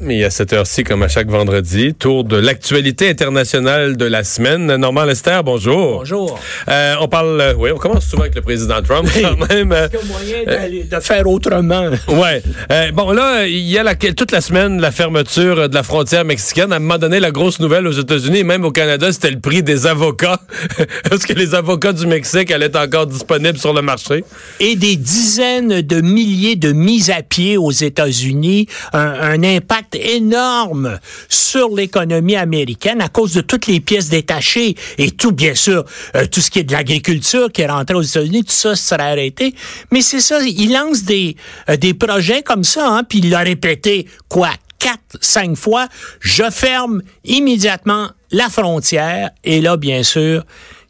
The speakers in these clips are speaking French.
mais à cette heure-ci, comme à chaque vendredi, tour de l'actualité internationale de la semaine. Normand Lester, bonjour. Bonjour. Euh, on parle, euh, oui, on commence souvent avec le président Trump quand même. euh, Il y a moyen d'aller- de faire autrement? Ouais. Euh, bon, là, il y a la, toute la semaine la fermeture de la frontière mexicaine. À un moment donné, la grosse nouvelle aux États-Unis et même au Canada, c'était le prix des avocats. Est-ce que les avocats du Mexique allaient être encore disponibles sur le marché? Et des dizaines de milliers de mises à pied aux États-Unis, un, un impact énorme sur l'économie américaine à cause de toutes les pièces détachées et tout, bien sûr, euh, tout ce qui est de l'agriculture qui est rentré aux États-Unis, tout ça serait arrêté. Mais c'est ça, il lance des, euh, des projets comme ça, hein, puis il l'a répété, quoi, quatre, cinq fois, je ferme immédiatement la frontière. Et là, bien sûr,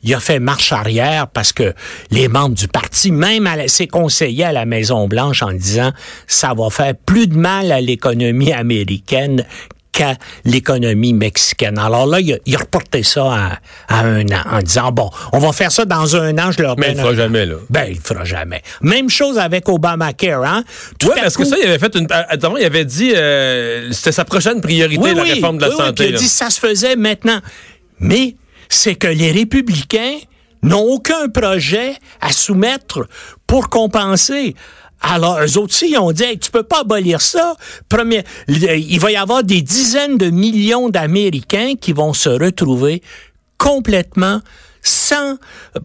il a fait marche arrière parce que les membres du parti, même à la- ses conseillers à la Maison-Blanche en disant ça va faire plus de mal à l'économie américaine qu'à l'économie mexicaine. Alors là, il a, il a reporté ça à, à un an en disant, bon, on va faire ça dans un an, je leur Mais il le fera jamais, là. Ben, il le fera jamais. Même chose avec Obamacare, hein? Tout Oui, parce que ça, il avait fait une. Attends, il avait dit euh, c'était sa prochaine priorité, Oui, la oui, réforme de la oui, oui, santé. puis il a dit ça se faisait maintenant. Mais c'est que les républicains n'ont aucun projet à soumettre pour compenser. Alors, eux autres ils ont dit, tu peux pas abolir ça. Il va y avoir des dizaines de millions d'Américains qui vont se retrouver complètement sans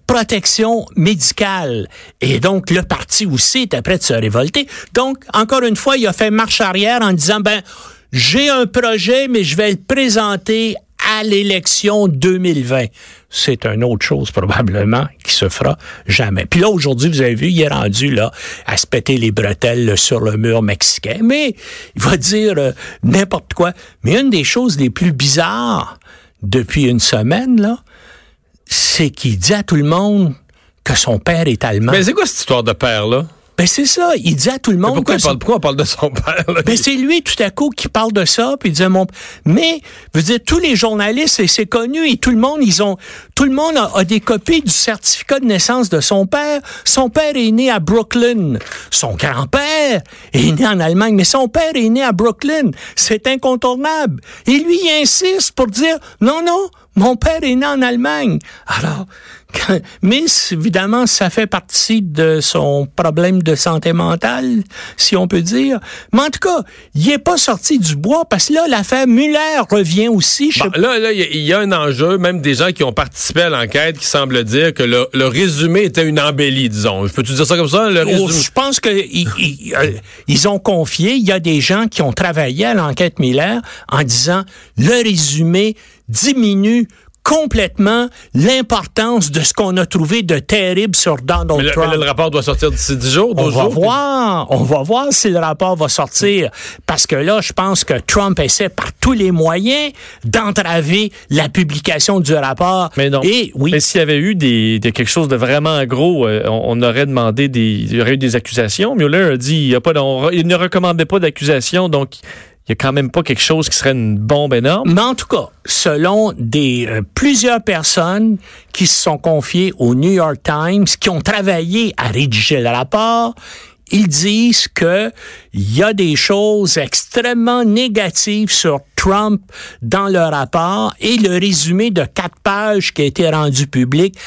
protection médicale. Et donc, le parti aussi était prêt de se révolter. Donc, encore une fois, il a fait marche arrière en disant, ben, j'ai un projet, mais je vais le présenter à l'élection 2020. C'est une autre chose probablement qui se fera jamais. Puis là, aujourd'hui, vous avez vu, il est rendu là à se péter les bretelles là, sur le mur mexicain. Mais il va dire euh, n'importe quoi. Mais une des choses les plus bizarres depuis une semaine, là, c'est qu'il dit à tout le monde que son père est allemand. Mais c'est quoi cette histoire de père-là? Ben c'est ça, il dit à tout le Mais monde Pourquoi, que il parle, pourquoi on parle de son père? là? ben c'est lui tout à coup qui parle de ça puis il disait mon mais je veux dire tous les journalistes et c'est connu et tout le monde ils ont tout le monde a, a des copies du certificat de naissance de son père. Son père est né à Brooklyn. Son grand-père est né en Allemagne mais son père est né à Brooklyn. C'est incontournable. Et lui il insiste pour dire non non, mon père est né en Allemagne. Alors mais évidemment, ça fait partie de son problème de santé mentale, si on peut dire. Mais en tout cas, il est pas sorti du bois parce que là, l'affaire Muller revient aussi. Bon, là, là, il y a- il y, a un enjeu, même des gens qui ont participé à l'enquête qui semblent dire que le, le résumé était une embellie, disons. Peux-tu dire ça comme ça? Le Oh, résumé? je pense que ils, ils, euh, ils ont confié. Il y a des gens qui ont travaillé à l'enquête Miller en disant le résumé diminue complètement l'importance de ce qu'on a trouvé de terrible sur Donald Mais, le, Trump. mais le rapport doit sortir d'ici 10 jours, 12 On va jours. voir, on va voir si le rapport va sortir. Parce que là, je pense que Trump essaie par tous les moyens d'entraver la publication du rapport. Mais non. Et oui. Mais s'il y avait eu des, des- quelque chose de vraiment gros, euh, on, on aurait demandé des, il y aurait eu des accusations. Mueller a dit il, y a pas, on- il ne recommandait pas d'accusation, donc il y a quand même pas quelque chose qui serait une bombe énorme. Mais en tout cas, selon euh, plusieurs personnes qui se sont confiées au New York Times, qui ont travaillé à rédiger le rapport, ils disent que il y a des choses extrêmement négatives sur Trump dans le rapport et le résumé de quatre pages qui a été rendu public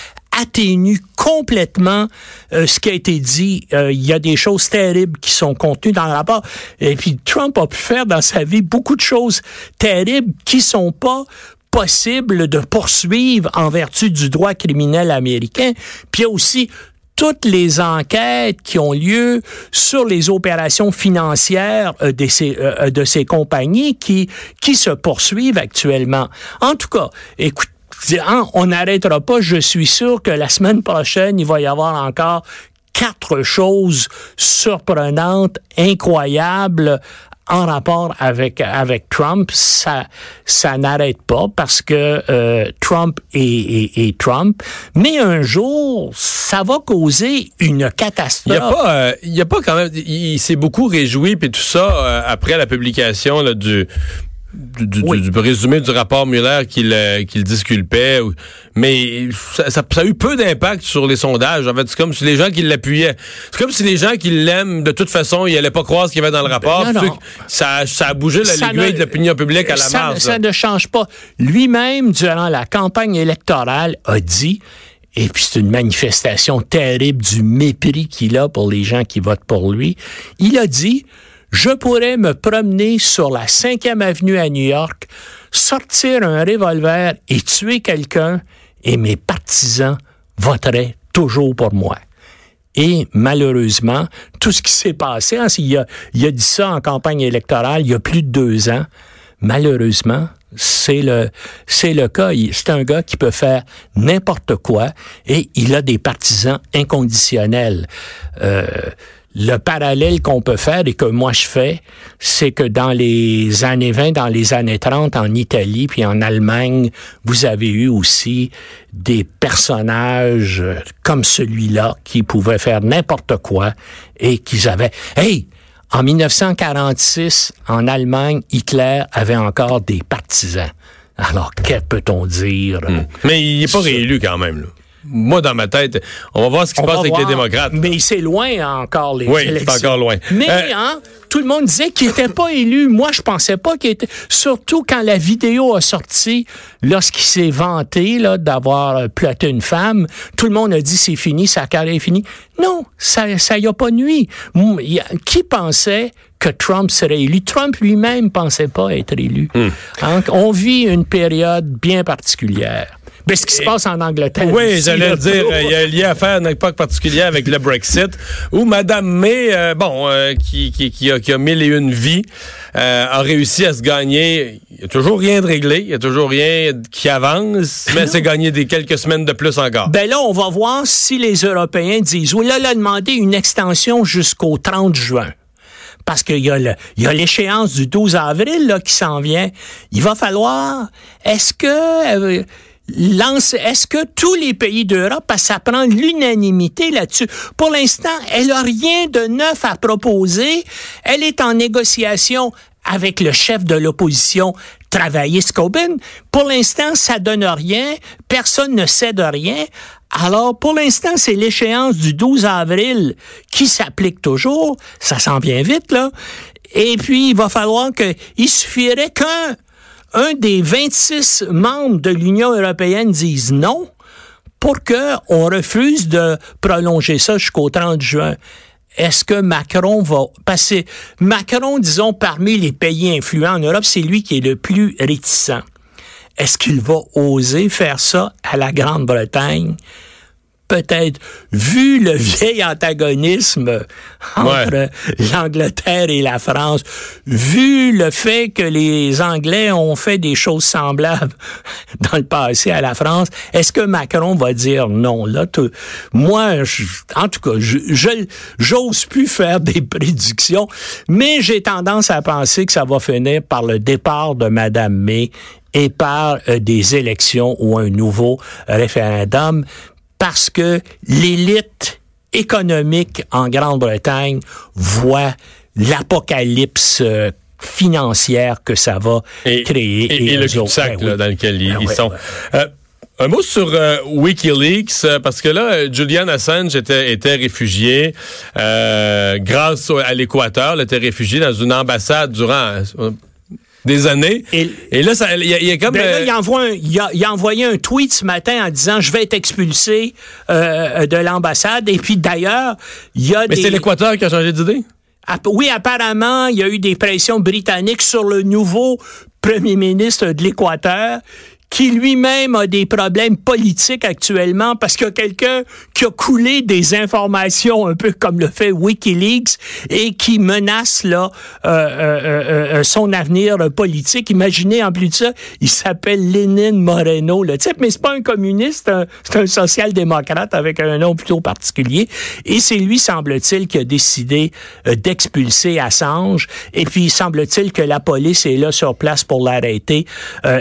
atténue complètement euh, ce qui a été dit. Euh, Il y a des choses terribles qui sont contenues dans le rapport. Et puis Trump a pu faire dans sa vie beaucoup de choses terribles qui sont pas possibles de poursuivre en vertu du droit criminel américain. Puis il y a aussi toutes les enquêtes qui ont lieu sur les opérations financières euh, de, ces, de ces compagnies qui, qui se poursuivent actuellement. En tout cas, écoute, hein, on n'arrêtera pas. Je suis sûr que la semaine prochaine, il va y avoir encore quatre choses surprenantes, incroyables en rapport avec avec Trump, ça ça n'arrête pas parce que euh, Trump est, Trump. Mais un jour, ça va causer une catastrophe. Il y a pas, euh, il y a pas quand même. Il, s'est beaucoup réjoui puis tout ça euh, après la publication là, du du, résumé du rapport Mueller qu'il euh, qu'il disculpait, mais ça, ça, a eu peu d'impact sur les sondages. En fait, c'est comme si les gens qui l'appuyaient, c'est comme si les gens qui l'aiment, de toute façon, ils n'allaient pas croire ce qu'il y avait dans le rapport. Ça, ça a bougé l'aiguille de l'opinion publique à la marge. Ça ne change pas. Lui-même, durant la campagne électorale, a dit et puis c'est une manifestation terrible du mépris qu'il a pour les gens qui votent pour lui. Il a dit je pourrais me promener sur la 5e avenue à New York, sortir un revolver et tuer quelqu'un, et mes partisans voteraient toujours pour moi. Et malheureusement, tout ce qui s'est passé, hein, il, a, dit ça en campagne électorale il y a plus de deux ans, malheureusement, c'est le c'est le cas. C'est un gars qui peut faire n'importe quoi et il a des partisans inconditionnels. Euh, le parallèle qu'on peut faire et que moi je fais, c'est que dans les années 20, dans les années 30, en Italie puis en Allemagne, vous avez eu aussi des personnages comme celui-là qui pouvaient faire n'importe quoi et qui avaient... Hey! En 1946, en Allemagne, Hitler avait encore des partisans. Alors, que peut-on dire? Hmm. Mais il n'est pas réélu quand même. Là moi, dans ma tête, on va voir ce qui se passe avec les démocrates. Mais c'est loin encore, les oui, élections. Oui, c'est encore loin. Mais, euh, hein, tout le monde disait qu'il n'était pas élu. Moi, je pensais pas qu'il était... Surtout quand la vidéo a sorti, lorsqu'il s'est vanté là, d'avoir euh, ploté une femme, tout le monde a dit c'est fini, sa carrière est finie. Non, ça ça y a pas nuit. Qui pensait que Trump serait élu? Trump lui-même pensait pas être élu. Hmm. Hein, on vit une période bien particulière. Ben, ce qui se passe en Angleterre. Oui, j'allais dire. Il y a un lien à faire à une époque particulière avec le Brexit, où Mme May, euh, bon, euh, qui, qui, qui, a, qui a mille et une vies, euh, a réussi à se gagner. Il n'y a toujours rien de réglé, il n'y a toujours rien qui avance, mais c'est gagné des quelques semaines de plus encore. Ben là, on va voir si les Européens disent, oui, là, elle a demandé une extension jusqu'au 30 juin parce qu'il y a l'échéance du 12 avril là, qui s'en vient. Il va falloir. Est-ce que est-ce que tous les pays d'Europe, parce que ça prend l'unanimité là-dessus. Pour l'instant, elle n'a rien de neuf à proposer. Elle est en négociation avec le chef de l'opposition, Travailler Scobin. Pour l'instant, ça donne rien. Personne ne cède rien. Alors, pour l'instant, c'est l'échéance du 12 avril qui s'applique toujours. Ça s'en vient vite, là. Et puis, il va falloir que, il suffirait qu'un un des 26 membres de l'Union européenne dise non pour qu'on refuse de prolonger ça jusqu'au 30 juin. Est-ce que Macron va passer? Macron, disons, parmi les pays influents en Europe, c'est lui qui est le plus réticent. Est-ce qu'il va oser faire ça à la Grande-Bretagne? Peut-être, vu le vieil antagonisme entre l'Angleterre et la France, vu le fait que les Anglais ont fait des choses semblables dans le passé à la France, est-ce que Macron va dire non? Là, moi, en tout cas, je j'ose plus faire des prédictions, mais j'ai tendance à penser que ça va finir par le départ de Madame May et par euh, des élections ou un nouveau référendum parce que l'élite économique en Grande-Bretagne voit l'apocalypse euh, financière que ça va créer. Et, le cul-de-sac ben dans lequel ils, ben sont. Euh, un mot sur euh, Wikileaks, parce que là, Julian Assange était, était réfugié grâce à l'Équateur. Il était réfugié dans une ambassade durant des années. Et, là, il y, a comme... Ben là, il, envoie il, a, envoyé un tweet ce matin en disant « Je vais être expulsé euh, de l'ambassade. » Et puis d'ailleurs, il y a Mais c'est l'Équateur qui a changé d'idée? Oui, apparemment, il y a eu des pressions britanniques sur le nouveau premier ministre de l'Équateur qui lui-même a des problèmes politiques actuellement parce qu'il y a quelqu'un qui a coulé des informations un peu comme le fait WikiLeaks et qui menace là euh, euh, euh, son avenir politique. Imaginez en plus de ça, il s'appelle Lénine Moreno, le type, mais c'est pas un communiste, c'est un social-démocrate avec un nom plutôt particulier. Et c'est lui, semble-t-il, qui a décidé d'expulser Assange. Et puis, semble-t-il que la police est là sur place pour l'arrêter.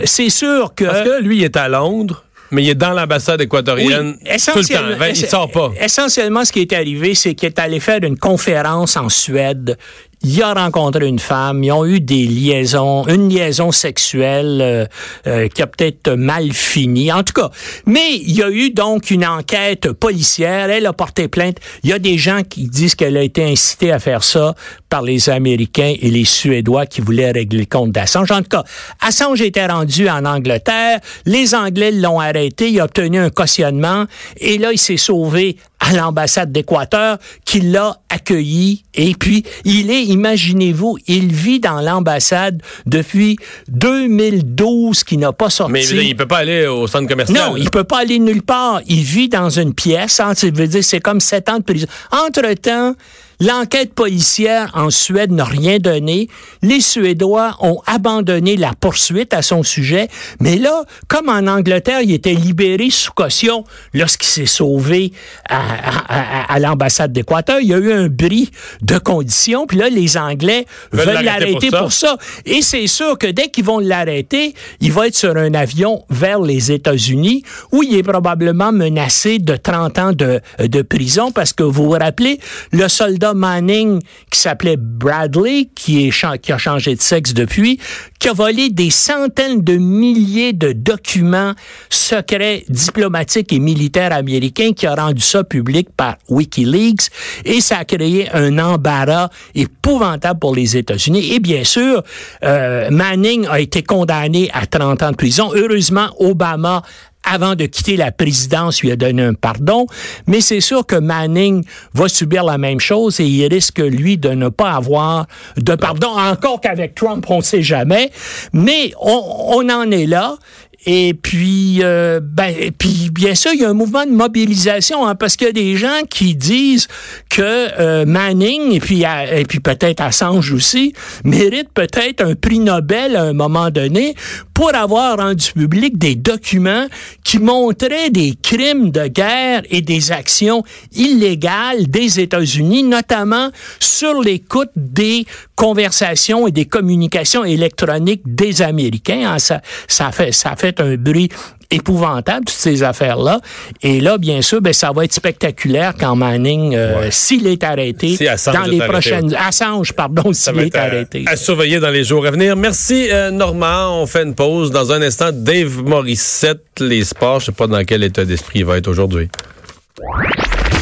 c'est sûr que... Que lui, il est à Londres mais il est dans l'ambassade équatorienne tout le temps. Ben, il sort pas. Essentiellement, ce qui est arrivé, c'est qu'il est allé faire une conférence en Suède il a rencontré une femme, ils ont eu des liaisons, une liaison sexuelle euh, euh, qui a peut-être mal fini, en tout cas. Mais il y a eu donc une enquête policière, elle a porté plainte. Il y a des gens qui disent qu'elle a été incitée à faire ça par les Américains et les Suédois qui voulaient régler le compte d'Assange. En tout cas, Assange était rendu en Angleterre, les Anglais l'ont arrêté, il a obtenu un cautionnement et là, il s'est sauvé à l'ambassade d'Équateur qui l'a accueilli. Et puis, il est, imaginez-vous, il vit dans l'ambassade depuis 2012 qui n'a pas sorti. Mais il peut pas aller au centre commercial. Non, il peut pas aller nulle part. Il vit dans une pièce. Hein, veut dire, c'est comme sept ans de prison. Entre-temps, L'enquête policière en Suède n'a rien donné. Les Suédois ont abandonné la poursuite à son sujet. Mais là, comme en Angleterre, il était libéré sous caution lorsqu'il s'est sauvé à, l'ambassade d'Équateur, il y a eu un bris de conditions. Puis là, les Anglais veulent l'arrêter pour, ça. Et c'est sûr que dès qu'ils vont l'arrêter, il va être sur un avion vers les États-Unis où il est probablement menacé de 30 ans de, de prison parce que vous vous rappelez, le soldat Manning qui s'appelait Bradley, qui, a changé de sexe depuis, qui a volé des centaines de milliers de documents secrets diplomatiques et militaires américains, qui a rendu ça public par Wikileaks, et ça a créé un embarras épouvantable pour les États-Unis. Et bien sûr, euh, Manning a été condamné à 30 ans de prison. Heureusement, Obama avant de quitter la présidence, lui a donné un pardon. Mais c'est sûr que Manning va subir la même chose et il risque, lui, de ne pas avoir de pardon. Encore qu'avec Trump, on ne sait jamais. Mais on, on en est là. Et puis, euh, ben, puis bien sûr, il y a un mouvement de mobilisation hein, parce qu'il y a des gens qui disent que euh, Manning et puis et puis peut-être Assange aussi méritent peut-être un prix Nobel à un moment donné pour avoir rendu public des documents qui montraient des crimes de guerre et des actions illégales des États-Unis, notamment sur l'écoute des conversations et des communications électroniques des Américains. Hein, ça, ça fait ça fait un bruit épouvantable, toutes ces affaires-là. Et là, bien sûr, ben, ça va être spectaculaire quand Manning, euh, s'il est arrêté, dans les prochaines... Assange, pardon, s'il est, arrêté. À surveiller dans les jours à venir. Merci, euh, Normand. On fait une pause. Dans un instant, Dave Morissette, les sports. Je sais pas dans quel état d'esprit il va être aujourd'hui.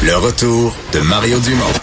Le retour de Mario Dumont